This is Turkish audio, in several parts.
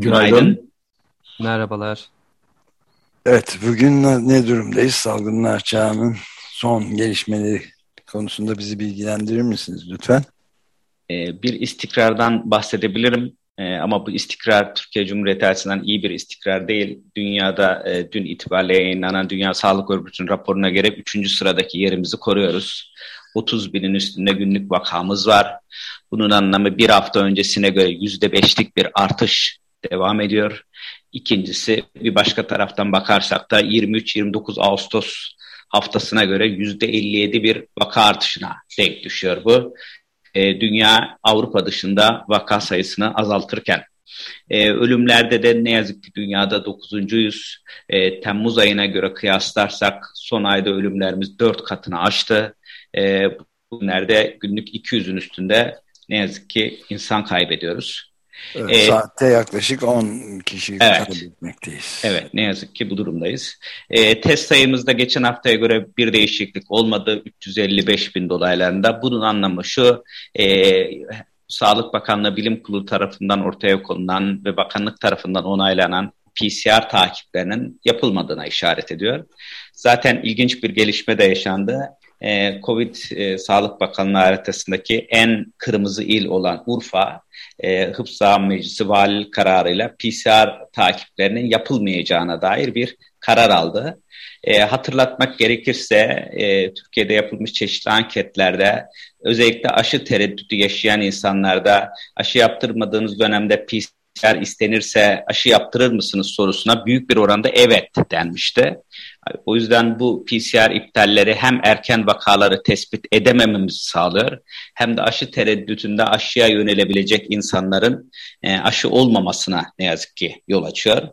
Günaydın. Merhabalar. Evet, bugün ne durumdayız? Salgınlar çağının son gelişmeleri konusunda bizi bilgilendirir misiniz lütfen? Ee, bir istikrardan bahsedebilirim. Ee, ama bu istikrar Türkiye Cumhuriyeti açısından iyi bir istikrar değil. Dünyada e, dün itibariyle yayınlanan Dünya Sağlık Örgütü'nün raporuna göre 3. sıradaki yerimizi koruyoruz. 30 binin üstünde günlük vakamız var. Bunun anlamı bir hafta öncesine göre %5'lik bir artış devam ediyor. İkincisi bir başka taraftan bakarsak da 23-29 Ağustos haftasına göre %57 bir vaka artışına denk düşüyor bu. E, dünya Avrupa dışında vaka sayısını azaltırken e, ölümlerde de ne yazık ki dünyada 9.yüz. E, Temmuz ayına göre kıyaslarsak son ayda ölümlerimiz 4 katını aştı. E, bugünlerde günlük 200'ün üstünde ne yazık ki insan kaybediyoruz. Evet, ee, saatte yaklaşık 10 kişi evet, kaybetmekteyiz. Evet ne yazık ki bu durumdayız. E, test sayımızda geçen haftaya göre bir değişiklik olmadı 355 bin dolaylarında. Bunun anlamı şu e, Sağlık Bakanlığı Bilim Kurulu tarafından ortaya konulan ve bakanlık tarafından onaylanan PCR takiplerinin yapılmadığına işaret ediyor. Zaten ilginç bir gelişme de yaşandı. Ee, Covid e, Sağlık Bakanlığı haritasındaki en kırmızı il olan Urfa, e, Hıfzı Meclisi vali kararıyla PCR takiplerinin yapılmayacağına dair bir karar aldı. E, hatırlatmak gerekirse e, Türkiye'de yapılmış çeşitli anketlerde özellikle aşı tereddütü yaşayan insanlarda aşı yaptırmadığınız dönemde PCR istenirse aşı yaptırır mısınız sorusuna büyük bir oranda evet denmişti. O yüzden bu PCR iptalleri hem erken vakaları tespit edemememizi sağlıyor hem de aşı tereddütünde aşıya yönelebilecek insanların e, aşı olmamasına ne yazık ki yol açıyor.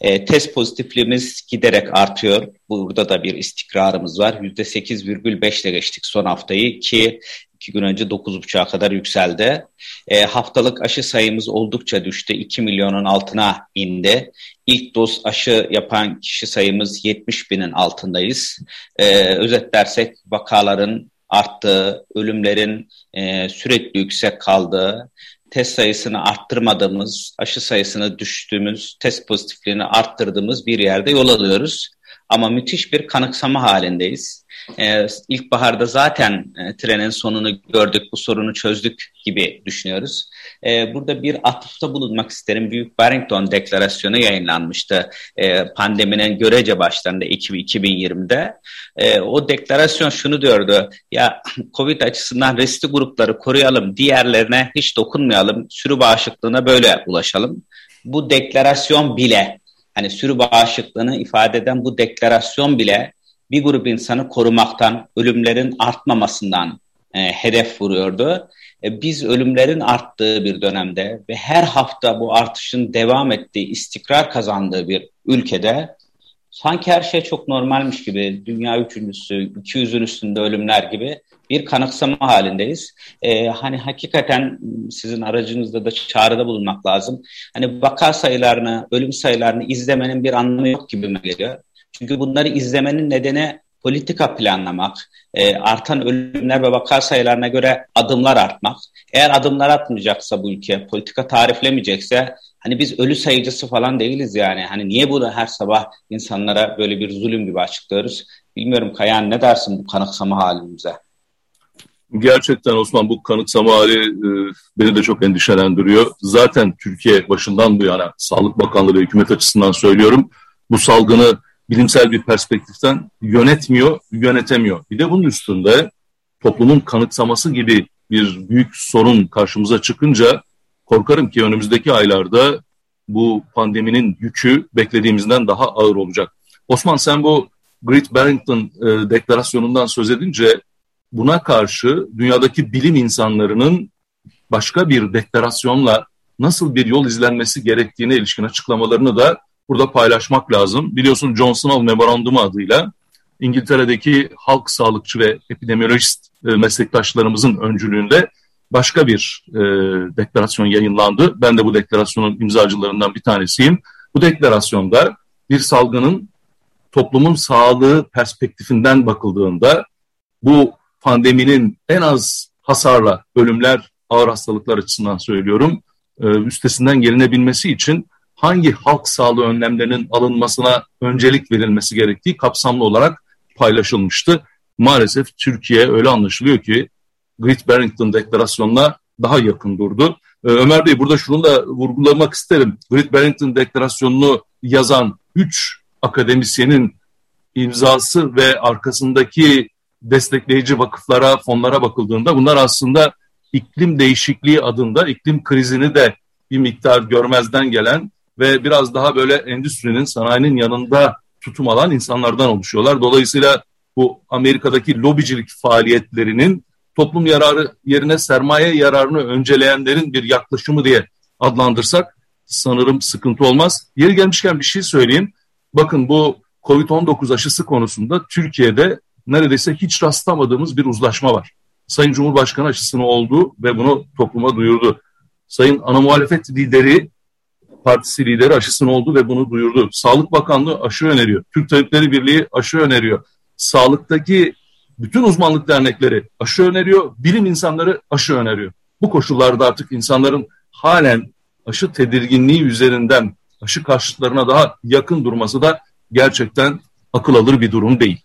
E, test pozitifliğimiz giderek artıyor. Burada da bir istikrarımız var. %8,5 ile geçtik son haftayı ki iki gün önce 9.5'a kadar yükseldi. E, haftalık aşı sayımız oldukça düştü. 2 milyonun altına indi. İlk doz aşı yapan kişi sayımız 70 binin altındayız. E, özetlersek vakaların arttığı, ölümlerin e, sürekli yüksek kaldığı, test sayısını arttırmadığımız, aşı sayısını düştüğümüz, test pozitifliğini arttırdığımız bir yerde yol alıyoruz. Ama müthiş bir kanıksama halindeyiz. Ee, ilkbaharda zaten e, trenin sonunu gördük, bu sorunu çözdük gibi düşünüyoruz. Ee, burada bir atıfta bulunmak isterim. Büyük Barrington Deklarasyonu yayınlanmıştı ee, pandeminin görece başlarında 2020'de. Ee, o deklarasyon şunu diyordu, ya COVID açısından riskli grupları koruyalım, diğerlerine hiç dokunmayalım, sürü bağışıklığına böyle ulaşalım. Bu deklarasyon bile hani sürü bağışıklığını ifade eden bu deklarasyon bile bir grup insanı korumaktan, ölümlerin artmamasından e, hedef vuruyordu. E, biz ölümlerin arttığı bir dönemde ve her hafta bu artışın devam ettiği, istikrar kazandığı bir ülkede sanki her şey çok normalmiş gibi, dünya üçüncüsü, 200'ün üstünde ölümler gibi bir kanıksama halindeyiz. Ee, hani hakikaten sizin aracınızda da çağrıda bulunmak lazım. Hani vaka sayılarını, ölüm sayılarını izlemenin bir anlamı yok gibi mi geliyor? Çünkü bunları izlemenin nedeni politika planlamak, e, artan ölümler ve vaka sayılarına göre adımlar artmak. Eğer adımlar atmayacaksa bu ülke, politika tariflemeyecekse hani biz ölü sayıcısı falan değiliz yani. Hani niye bunu her sabah insanlara böyle bir zulüm gibi açıklıyoruz? Bilmiyorum Kayan ne dersin bu kanıksama halimize? Gerçekten Osman bu kanıksama hali e, beni de çok endişelendiriyor. Zaten Türkiye başından bu yana Sağlık Bakanlığı ve hükümet açısından söylüyorum bu salgını bilimsel bir perspektiften yönetmiyor, yönetemiyor. Bir de bunun üstünde toplumun kanıksaması gibi bir büyük sorun karşımıza çıkınca korkarım ki önümüzdeki aylarda bu pandeminin yükü beklediğimizden daha ağır olacak. Osman sen bu Great Barrington e, deklarasyonundan söz edince buna karşı dünyadaki bilim insanlarının başka bir deklarasyonla nasıl bir yol izlenmesi gerektiğine ilişkin açıklamalarını da burada paylaşmak lazım. Biliyorsun John Snow Memorandumu adıyla İngiltere'deki halk sağlıkçı ve epidemiolojist e, meslektaşlarımızın öncülüğünde başka bir e, deklarasyon yayınlandı. Ben de bu deklarasyonun imzacılarından bir tanesiyim. Bu deklarasyonda bir salgının toplumun sağlığı perspektifinden bakıldığında bu pandeminin en az hasarla ölümler, ağır hastalıklar açısından söylüyorum, e, üstesinden gelinebilmesi için hangi halk sağlığı önlemlerinin alınmasına öncelik verilmesi gerektiği kapsamlı olarak paylaşılmıştı. Maalesef Türkiye öyle anlaşılıyor ki Great Barrington Deklarasyonuna daha yakın durdu. Ee, Ömer Bey burada şunu da vurgulamak isterim. Great Barrington Deklarasyonunu yazan üç akademisyenin imzası ve arkasındaki destekleyici vakıflara, fonlara bakıldığında bunlar aslında iklim değişikliği adında iklim krizini de bir miktar görmezden gelen ve biraz daha böyle endüstrinin, sanayinin yanında tutum alan insanlardan oluşuyorlar. Dolayısıyla bu Amerika'daki lobicilik faaliyetlerinin toplum yararı yerine sermaye yararını önceleyenlerin bir yaklaşımı diye adlandırsak sanırım sıkıntı olmaz. Yeri gelmişken bir şey söyleyeyim. Bakın bu COVID-19 aşısı konusunda Türkiye'de neredeyse hiç rastlamadığımız bir uzlaşma var. Sayın Cumhurbaşkanı aşısını oldu ve bunu topluma duyurdu. Sayın ana muhalefet lideri, partisi lideri aşısını oldu ve bunu duyurdu. Sağlık Bakanlığı aşı öneriyor. Türk Tabipleri Birliği aşı öneriyor. Sağlıktaki bütün uzmanlık dernekleri aşı öneriyor, bilim insanları aşı öneriyor. Bu koşullarda artık insanların halen aşı tedirginliği üzerinden aşı karşıtlarına daha yakın durması da gerçekten akıl alır bir durum değil.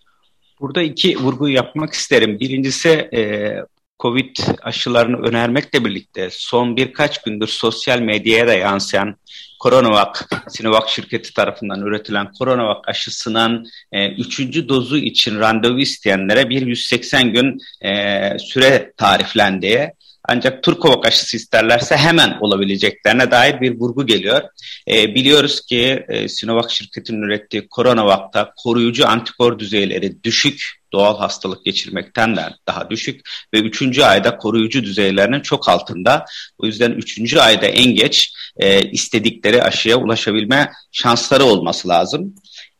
Burada iki vurgu yapmak isterim. Birincisi e, Covid aşılarını önermekle birlikte son birkaç gündür sosyal medyaya da yansıyan Coronavac, Sinovac şirketi tarafından üretilen Coronavac aşısının e, üçüncü dozu için randevu isteyenlere bir 180 gün e, süre tariflendiği ancak Turkovak aşısı isterlerse hemen olabileceklerine dair bir vurgu geliyor. E, biliyoruz ki e, Sinovac şirketinin ürettiği Coronavac'ta koruyucu antikor düzeyleri düşük, doğal hastalık geçirmekten de daha düşük ve üçüncü ayda koruyucu düzeylerinin çok altında. O yüzden üçüncü ayda en geç e, istedikleri aşıya ulaşabilme şansları olması lazım.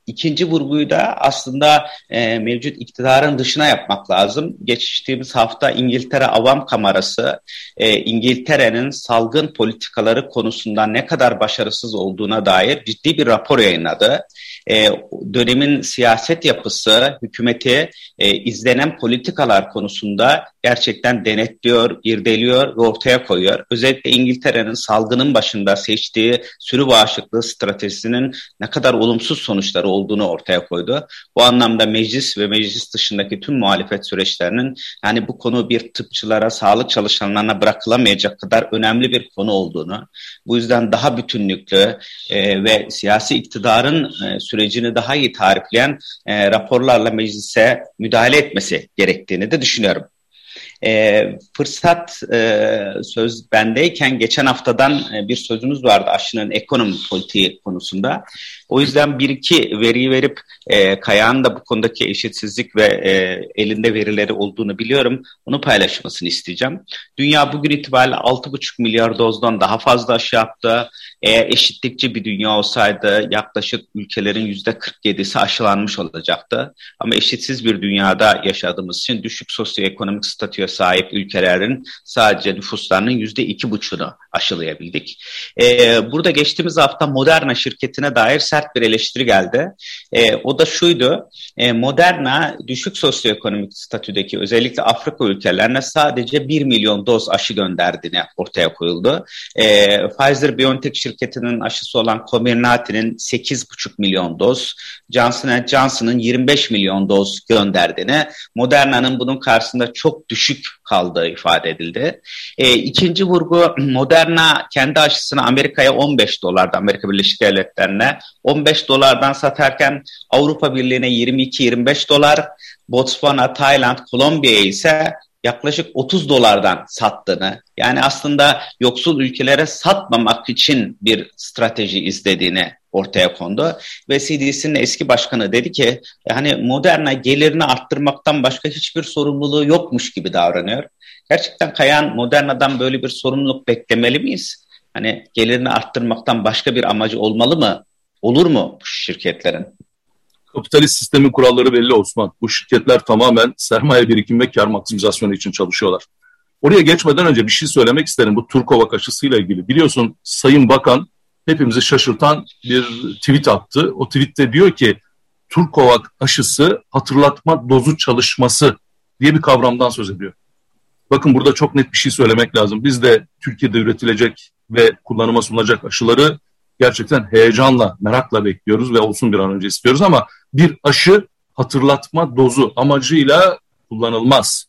İkinci vurguyu da aslında e, mevcut iktidarın dışına yapmak lazım. Geçtiğimiz hafta İngiltere Avam Kamerası e, İngiltere'nin salgın politikaları konusunda ne kadar başarısız olduğuna dair ciddi bir rapor yayınladı. E, dönemin siyaset yapısı, hükümeti e, izlenen politikalar konusunda gerçekten denetliyor, irdeliyor ve ortaya koyuyor. Özellikle İngiltere'nin salgının başında seçtiği sürü bağışıklığı stratejisinin ne kadar olumsuz sonuçları olduğunu ortaya koydu. Bu anlamda meclis ve meclis dışındaki tüm muhalefet süreçlerinin yani bu konu bir tıpçılara, sağlık çalışanlarına bırakılamayacak kadar önemli bir konu olduğunu, bu yüzden daha bütünlüklü e, ve siyasi iktidarın e, sürecini daha iyi tarifleyen e, raporlarla meclise müdahale etmesi gerektiğini de düşünüyorum. E, fırsat e, söz bendeyken geçen haftadan e, bir sözümüz vardı aşının ekonomi politiği konusunda. O yüzden bir iki veriyi verip e, Kayağın da bu konudaki eşitsizlik ve e, elinde verileri olduğunu biliyorum. Onu paylaşmasını isteyeceğim. Dünya bugün itibariyle 6,5 milyar dozdan daha fazla aşı yaptı. Eğer eşitlikçi bir dünya olsaydı yaklaşık ülkelerin %47'si aşılanmış olacaktı. Ama eşitsiz bir dünyada yaşadığımız için düşük sosyoekonomik statüye sahip ülkelerin sadece nüfuslarının %2,5'unu aşılayabildik. Ee, burada geçtiğimiz hafta Moderna şirketine dair sert bir eleştiri geldi. Ee, o da şuydu, e, Moderna düşük sosyoekonomik statüdeki özellikle Afrika ülkelerine sadece 1 milyon doz aşı gönderdiğini ortaya koyuldu. E, Pfizer-BioNTech şirketinin aşısı olan Comirnaty'nin 8,5 milyon doz, Johnson Johnson'ın 25 milyon doz gönderdiğini, Moderna'nın bunun karşısında çok düşük kaldığı ifade edildi. E, ikinci vurgu Moderna kendi aşısını Amerika'ya 15 dolardan Amerika Birleşik Devletleri'ne 15 dolardan satarken Avrupa Birliği'ne 22-25 dolar, Botswana, Tayland, Kolombiya'ya ise yaklaşık 30 dolardan sattığını yani aslında yoksul ülkelere satmamak için bir strateji izlediğini ortaya kondu. Ve CDC'nin eski başkanı dedi ki hani Moderna gelirini arttırmaktan başka hiçbir sorumluluğu yokmuş gibi davranıyor. Gerçekten Kayan Moderna'dan böyle bir sorumluluk beklemeli miyiz? Hani gelirini arttırmaktan başka bir amacı olmalı mı? Olur mu bu şirketlerin? Kapitalist sistemin kuralları belli Osman. Bu şirketler tamamen sermaye birikim ve kar maksimizasyonu için çalışıyorlar. Oraya geçmeden önce bir şey söylemek isterim bu Turkovak aşısıyla ilgili. Biliyorsun Sayın Bakan hepimizi şaşırtan bir tweet attı. O tweette diyor ki Turkovak aşısı hatırlatma dozu çalışması diye bir kavramdan söz ediyor. Bakın burada çok net bir şey söylemek lazım. Biz de Türkiye'de üretilecek ve kullanıma sunulacak aşıları gerçekten heyecanla, merakla bekliyoruz ve olsun bir an önce istiyoruz ama bir aşı hatırlatma dozu amacıyla kullanılmaz.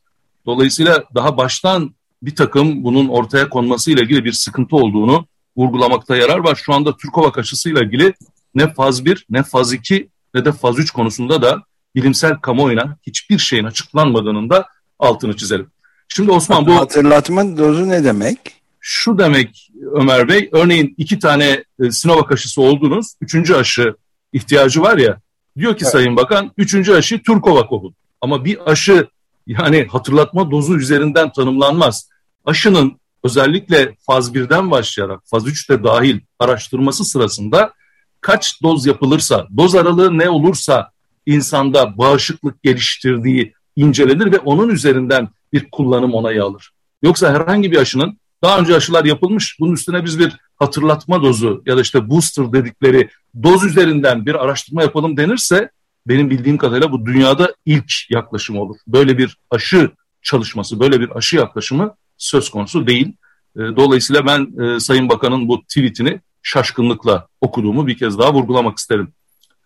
Dolayısıyla daha baştan bir takım bunun ortaya konmasıyla ilgili bir sıkıntı olduğunu vurgulamakta yarar var. Şu anda Türkovak aşısıyla ilgili ne faz 1 ne faz 2 ne de faz 3 konusunda da bilimsel kamuoyuna hiçbir şeyin açıklanmadığının da altını çizelim. Şimdi Osman bu... Hatırlatma dozu ne demek? Şu demek Ömer Bey, örneğin iki tane e, Sinovac aşısı oldunuz, üçüncü aşı ihtiyacı var ya, diyor ki evet. Sayın Bakan, üçüncü aşı Turkovak olun. Ama bir aşı yani hatırlatma dozu üzerinden tanımlanmaz. Aşının özellikle faz 1'den başlayarak faz 3'te dahil araştırması sırasında kaç doz yapılırsa, doz aralığı ne olursa insanda bağışıklık geliştirdiği incelenir ve onun üzerinden bir kullanım onayı alır. Yoksa herhangi bir aşının daha önce aşılar yapılmış, bunun üstüne biz bir hatırlatma dozu ya da işte booster dedikleri doz üzerinden bir araştırma yapalım denirse benim bildiğim kadarıyla bu dünyada ilk yaklaşım olur. Böyle bir aşı çalışması, böyle bir aşı yaklaşımı söz konusu değil. Ee, dolayısıyla ben e, Sayın Bakan'ın bu tweetini şaşkınlıkla okuduğumu bir kez daha vurgulamak isterim.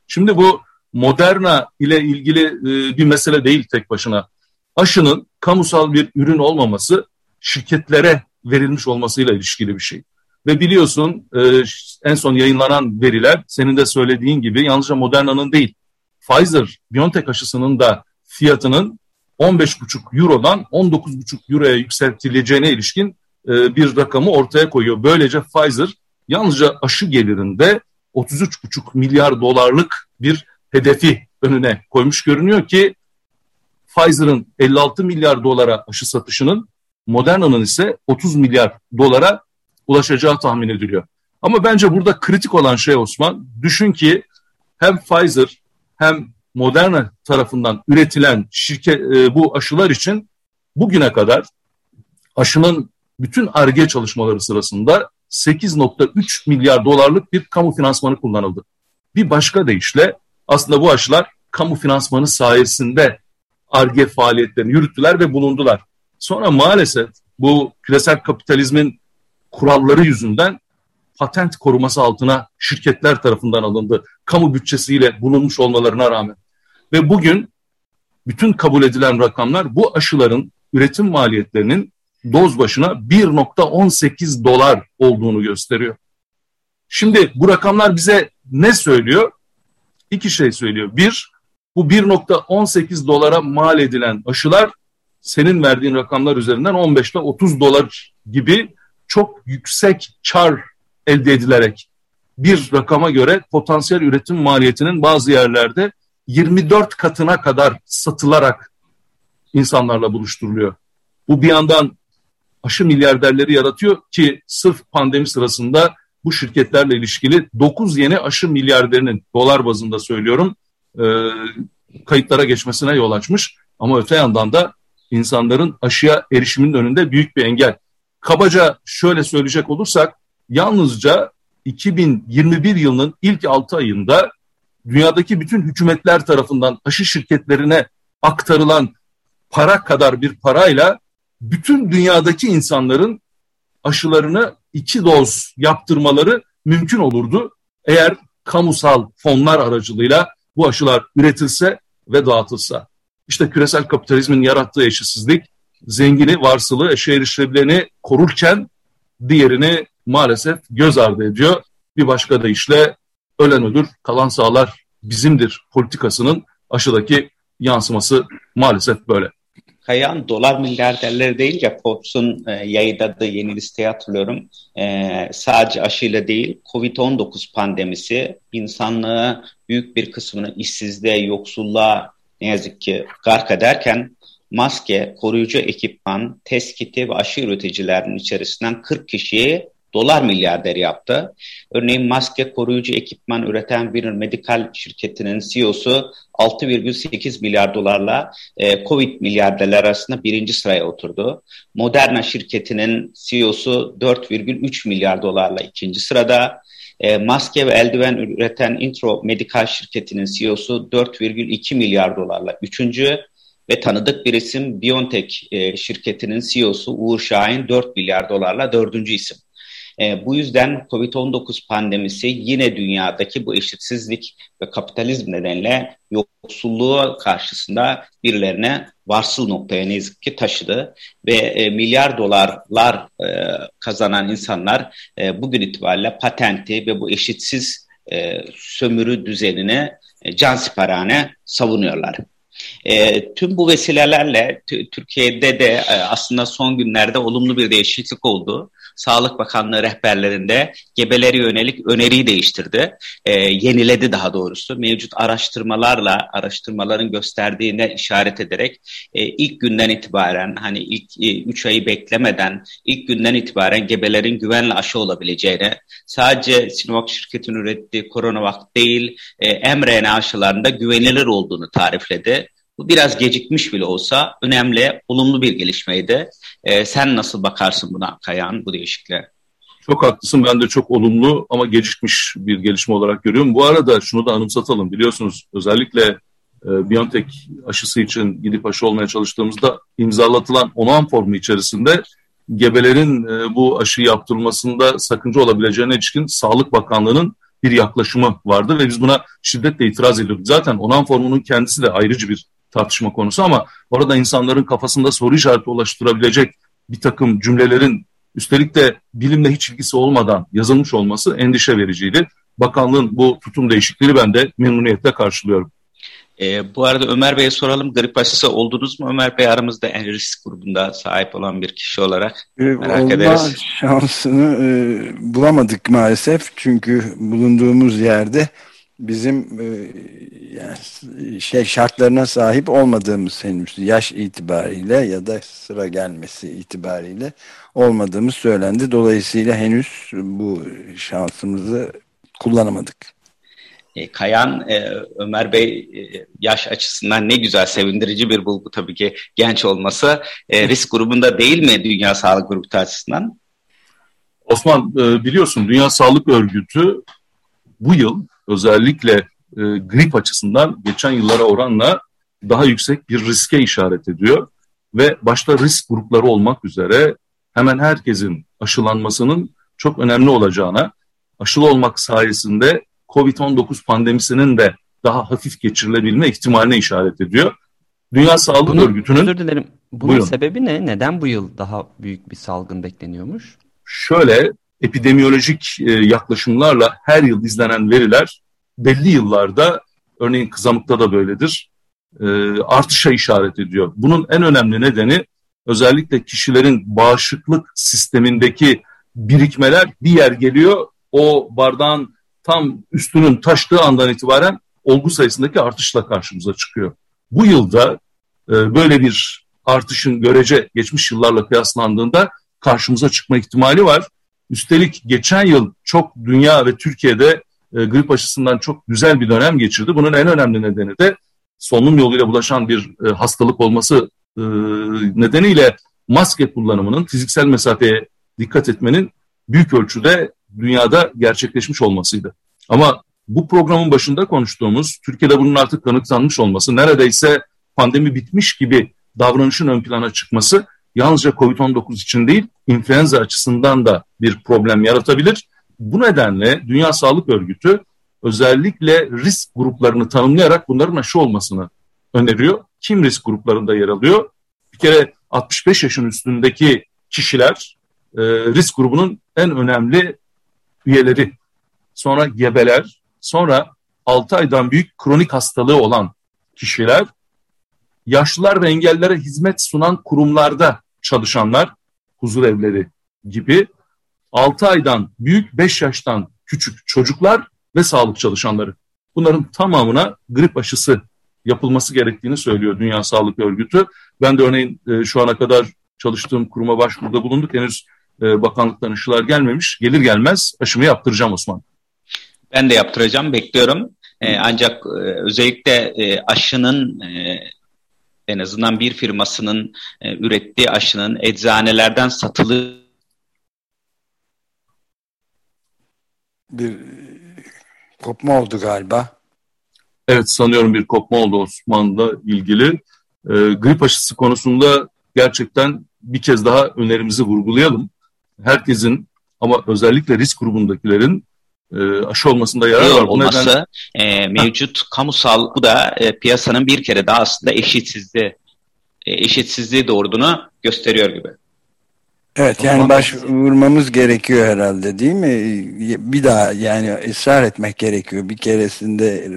Şimdi bu Moderna ile ilgili e, bir mesele değil tek başına. Aşının kamusal bir ürün olmaması şirketlere verilmiş olmasıyla ilişkili bir şey. Ve biliyorsun e, en son yayınlanan veriler senin de söylediğin gibi yalnızca Moderna'nın değil Pfizer BioNTech aşısının da fiyatının 15,5 Euro'dan 19,5 Euro'ya yükseltileceğine ilişkin e, bir rakamı ortaya koyuyor. Böylece Pfizer yalnızca aşı gelirinde 33,5 milyar dolarlık bir hedefi önüne koymuş görünüyor ki Pfizer'ın 56 milyar dolara aşı satışının Moderna'nın ise 30 milyar dolara ulaşacağı tahmin ediliyor. Ama bence burada kritik olan şey Osman, düşün ki hem Pfizer hem Moderna tarafından üretilen şirket e, bu aşılar için bugüne kadar aşının bütün ARGE çalışmaları sırasında 8.3 milyar dolarlık bir kamu finansmanı kullanıldı. Bir başka deyişle aslında bu aşılar kamu finansmanı sayesinde ARGE faaliyetlerini yürüttüler ve bulundular. Sonra maalesef bu küresel kapitalizmin kuralları yüzünden patent koruması altına şirketler tarafından alındı. Kamu bütçesiyle bulunmuş olmalarına rağmen. Ve bugün bütün kabul edilen rakamlar bu aşıların üretim maliyetlerinin doz başına 1.18 dolar olduğunu gösteriyor. Şimdi bu rakamlar bize ne söylüyor? İki şey söylüyor. Bir, bu 1.18 dolara mal edilen aşılar senin verdiğin rakamlar üzerinden 15 ile 30 dolar gibi çok yüksek çar elde edilerek bir rakama göre potansiyel üretim maliyetinin bazı yerlerde 24 katına kadar satılarak insanlarla buluşturuluyor. Bu bir yandan aşı milyarderleri yaratıyor ki sırf pandemi sırasında bu şirketlerle ilişkili 9 yeni aşı milyarderinin dolar bazında söylüyorum e, kayıtlara geçmesine yol açmış. Ama öte yandan da insanların aşıya erişiminin önünde büyük bir engel. Kabaca şöyle söyleyecek olursak yalnızca 2021 yılının ilk 6 ayında dünyadaki bütün hükümetler tarafından aşı şirketlerine aktarılan para kadar bir parayla bütün dünyadaki insanların aşılarını iki doz yaptırmaları mümkün olurdu. Eğer kamusal fonlar aracılığıyla bu aşılar üretilse ve dağıtılsa. İşte küresel kapitalizmin yarattığı eşitsizlik zengini, varsılı, eşe erişilebileni korurken diğerini maalesef göz ardı ediyor. Bir başka deyişle ölen ölür, kalan sağlar bizimdir politikasının aşıdaki yansıması maalesef böyle. Kayan dolar milyarderleri deyince Forbes'un e, yayınladığı yeni listeyi hatırlıyorum. E, sadece aşıyla değil COVID-19 pandemisi insanlığı büyük bir kısmını işsizliğe, yoksulluğa ne yazık ki gark ederken maske, koruyucu ekipman, test kiti ve aşı üreticilerinin içerisinden 40 kişiyi dolar milyarderi yaptı. Örneğin maske koruyucu ekipman üreten Winner Medical şirketinin CEO'su 6,8 milyar dolarla e, Covid milyarderler arasında birinci sıraya oturdu. Moderna şirketinin CEO'su 4,3 milyar dolarla ikinci sırada. E, maske ve eldiven üreten Intro Medical şirketinin CEO'su 4,2 milyar dolarla üçüncü ve tanıdık bir isim BioNTech e, şirketinin CEO'su Uğur Şahin 4 milyar dolarla dördüncü isim. E, bu yüzden COVID-19 pandemisi yine dünyadaki bu eşitsizlik ve kapitalizm nedeniyle yoksulluğu karşısında birilerine varsıl noktaya ne yazık ki taşıdı ve e, milyar dolarlar e, kazanan insanlar e, bugün itibariyle patenti ve bu eşitsiz e, sömürü düzenini e, cansiparane savunuyorlar. E, tüm bu vesilelerle Türkiye'de de e, aslında son günlerde olumlu bir değişiklik oldu. Sağlık Bakanlığı rehberlerinde gebeleri yönelik öneriyi değiştirdi. E, yeniledi daha doğrusu. Mevcut araştırmalarla, araştırmaların gösterdiğine işaret ederek e, ilk günden itibaren hani ilk 3 e, ayı beklemeden ilk günden itibaren gebelerin güvenle aşı olabileceğine sadece Sinovac şirketinin ürettiği koronavak değil e, mRNA aşılarında güvenilir olduğunu tarifledi. Bu biraz gecikmiş bile olsa önemli, olumlu bir gelişmeydi. E, sen nasıl bakarsın buna Kayan, bu değişikliğe? Çok haklısın. Ben de çok olumlu ama gecikmiş bir gelişme olarak görüyorum. Bu arada şunu da anımsatalım. Biliyorsunuz özellikle e, BioNTech aşısı için gidip aşı olmaya çalıştığımızda imzalatılan onan formu içerisinde gebelerin e, bu aşı yaptırılmasında sakınca olabileceğine ilişkin Sağlık Bakanlığı'nın bir yaklaşımı vardı ve biz buna şiddetle itiraz ediyorduk. Zaten onan formunun kendisi de ayrıcı bir tartışma konusu ama orada insanların kafasında soru işareti ulaştırabilecek bir takım cümlelerin üstelik de bilimle hiç ilgisi olmadan yazılmış olması endişe vericiydi. Bakanlığın bu tutum değişikliğini ben de memnuniyetle karşılıyorum. E, bu arada Ömer Bey'e soralım. Grip aşısı oldunuz mu? Ömer Bey aramızda en risk grubunda sahip olan bir kişi olarak e, merak Olma ederiz. şansını e, bulamadık maalesef. Çünkü bulunduğumuz yerde bizim e, yani şey şartlarına sahip olmadığımız henüz yaş itibariyle ya da sıra gelmesi itibariyle olmadığımız söylendi. Dolayısıyla henüz bu şansımızı kullanamadık. E, Kayan, e, Ömer Bey e, yaş açısından ne güzel sevindirici bir bulgu tabii ki genç olması. E, risk grubunda değil mi Dünya Sağlık Grubu açısından? Osman e, biliyorsun Dünya Sağlık Örgütü bu yıl özellikle e, grip açısından geçen yıllara oranla daha yüksek bir riske işaret ediyor. Ve başta risk grupları olmak üzere hemen herkesin aşılanmasının çok önemli olacağına, aşılı olmak sayesinde COVID-19 pandemisinin de daha hafif geçirilebilme ihtimaline işaret ediyor. Dünya Sağlık Bunu, Örgütü'nün... Özür dilerim. Bunun buyurun. sebebi ne? Neden bu yıl daha büyük bir salgın bekleniyormuş? Şöyle, epidemiyolojik e, yaklaşımlarla her yıl izlenen veriler belli yıllarda, örneğin kızamıkta da böyledir, e, artışa işaret ediyor. Bunun en önemli nedeni özellikle kişilerin bağışıklık sistemindeki birikmeler bir yer geliyor, o bardağın tam üstünün taştığı andan itibaren olgu sayısındaki artışla karşımıza çıkıyor. Bu yılda e, böyle bir artışın görece geçmiş yıllarla kıyaslandığında karşımıza çıkma ihtimali var. Üstelik geçen yıl çok dünya ve Türkiye'de e, grip aşısından çok güzel bir dönem geçirdi. Bunun en önemli nedeni de solunum yoluyla bulaşan bir e, hastalık olması e, nedeniyle maske kullanımının, fiziksel mesafeye dikkat etmenin büyük ölçüde dünyada gerçekleşmiş olmasıydı. Ama bu programın başında konuştuğumuz Türkiye'de bunun artık kanıtlanmış olması, neredeyse pandemi bitmiş gibi davranışın ön plana çıkması yalnızca COVID-19 için değil, influenza açısından da bir problem yaratabilir. Bu nedenle Dünya Sağlık Örgütü özellikle risk gruplarını tanımlayarak bunların aşı olmasını öneriyor. Kim risk gruplarında yer alıyor? Bir kere 65 yaşın üstündeki kişiler e, risk grubunun en önemli üyeleri. Sonra gebeler, sonra 6 aydan büyük kronik hastalığı olan kişiler, yaşlılar ve engellilere hizmet sunan kurumlarda çalışanlar, huzur evleri gibi 6 aydan büyük 5 yaştan küçük çocuklar ve sağlık çalışanları. Bunların tamamına grip aşısı yapılması gerektiğini söylüyor Dünya Sağlık Örgütü. Ben de örneğin e, şu ana kadar çalıştığım kuruma başvuruda bulunduk. Henüz e, bakanlıktan aşılar gelmemiş. Gelir gelmez aşımı yaptıracağım Osman. Ben de yaptıracağım, bekliyorum. E, ancak e, özellikle aşının en azından bir firmasının e, ürettiği aşının eczanelerden satılığı bir kopma oldu galiba. Evet sanıyorum bir kopma oldu Osman'la ilgili. E, grip aşısı konusunda gerçekten bir kez daha önerimizi vurgulayalım. Herkesin ama özellikle risk grubundakilerin e, aşı olmasında yarar var. olması neden... e, mevcut kamusal bu da e, piyasanın bir kere daha aslında eşitsizliği e, eşitsizliği doğurduğunu gösteriyor gibi. Evet yani başvurmamız gerekiyor herhalde değil mi? Bir daha yani ısrar etmek gerekiyor. Bir keresinde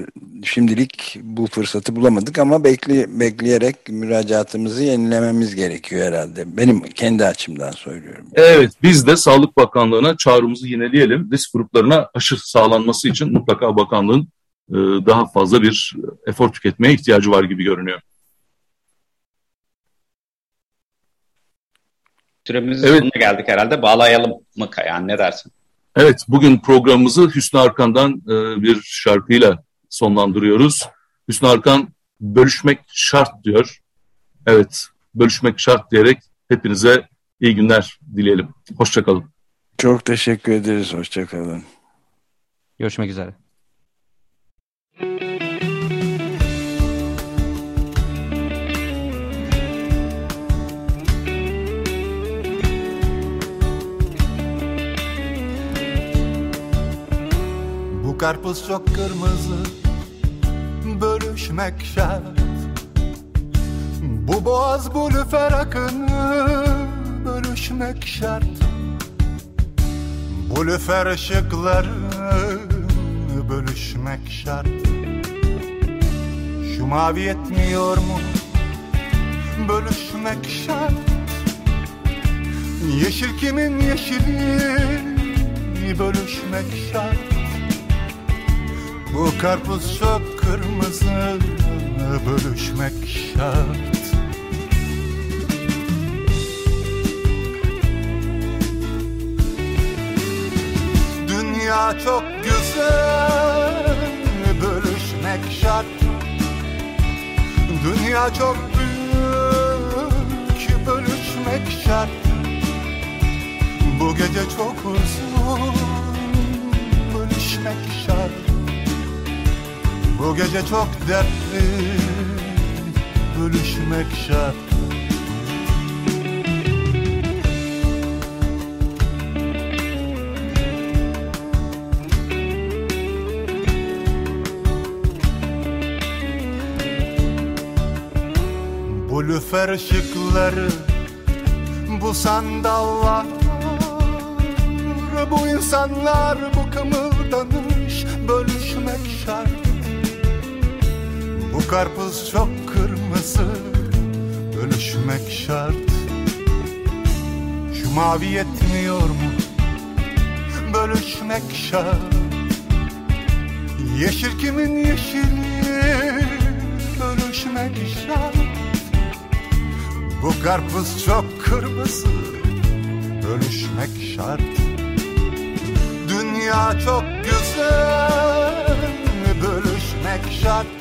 şimdilik bu fırsatı bulamadık ama bekle, bekleyerek müracaatımızı yenilememiz gerekiyor herhalde. Benim kendi açımdan söylüyorum. Evet biz de Sağlık Bakanlığı'na çağrımızı yineleyelim. Risk gruplarına aşı sağlanması için mutlaka bakanlığın e, daha fazla bir efor tüketmeye ihtiyacı var gibi görünüyor. Süremizin evet. sonuna geldik herhalde. Bağlayalım mı yani ne dersin? Evet bugün programımızı Hüsnü Arkan'dan e, bir şarkıyla sonlandırıyoruz. Hüsnü Arkan bölüşmek şart diyor. Evet bölüşmek şart diyerek hepinize iyi günler dileyelim. Hoşçakalın. Çok teşekkür ederiz. Hoşçakalın. Görüşmek üzere. Karpuz çok kırmızı Bölüşmek şart. Bu boğaz bu lüfer akını Bölüşmek şart. Bu lüfer ışıkları Bölüşmek şart. Şu mavi yetmiyor mu? Bölüşmek şart. Yeşil kimin yeşili? Bölüşmek şart bu karpuz çok kırmızı Bölüşmek şart. Dünya çok güzel Bölüşmek şart. Dünya çok büyük Bölüşmek şart. Bu gece çok uzun Bölüşmek şart bu gece çok dertli Bölüşmek şart. Bu lüfer ışıkları Bu sandallar Bu insanlar Bu kımıldanış karpuz çok kırmızı Bölüşmek şart. Şu mavi yetmiyor mu? Bölüşmek şart. Yeşil kimin yeşili? Bölüşmek şart. Bu karpuz çok kırmızı Bölüşmek şart. Dünya çok güzel Bölüşmek şart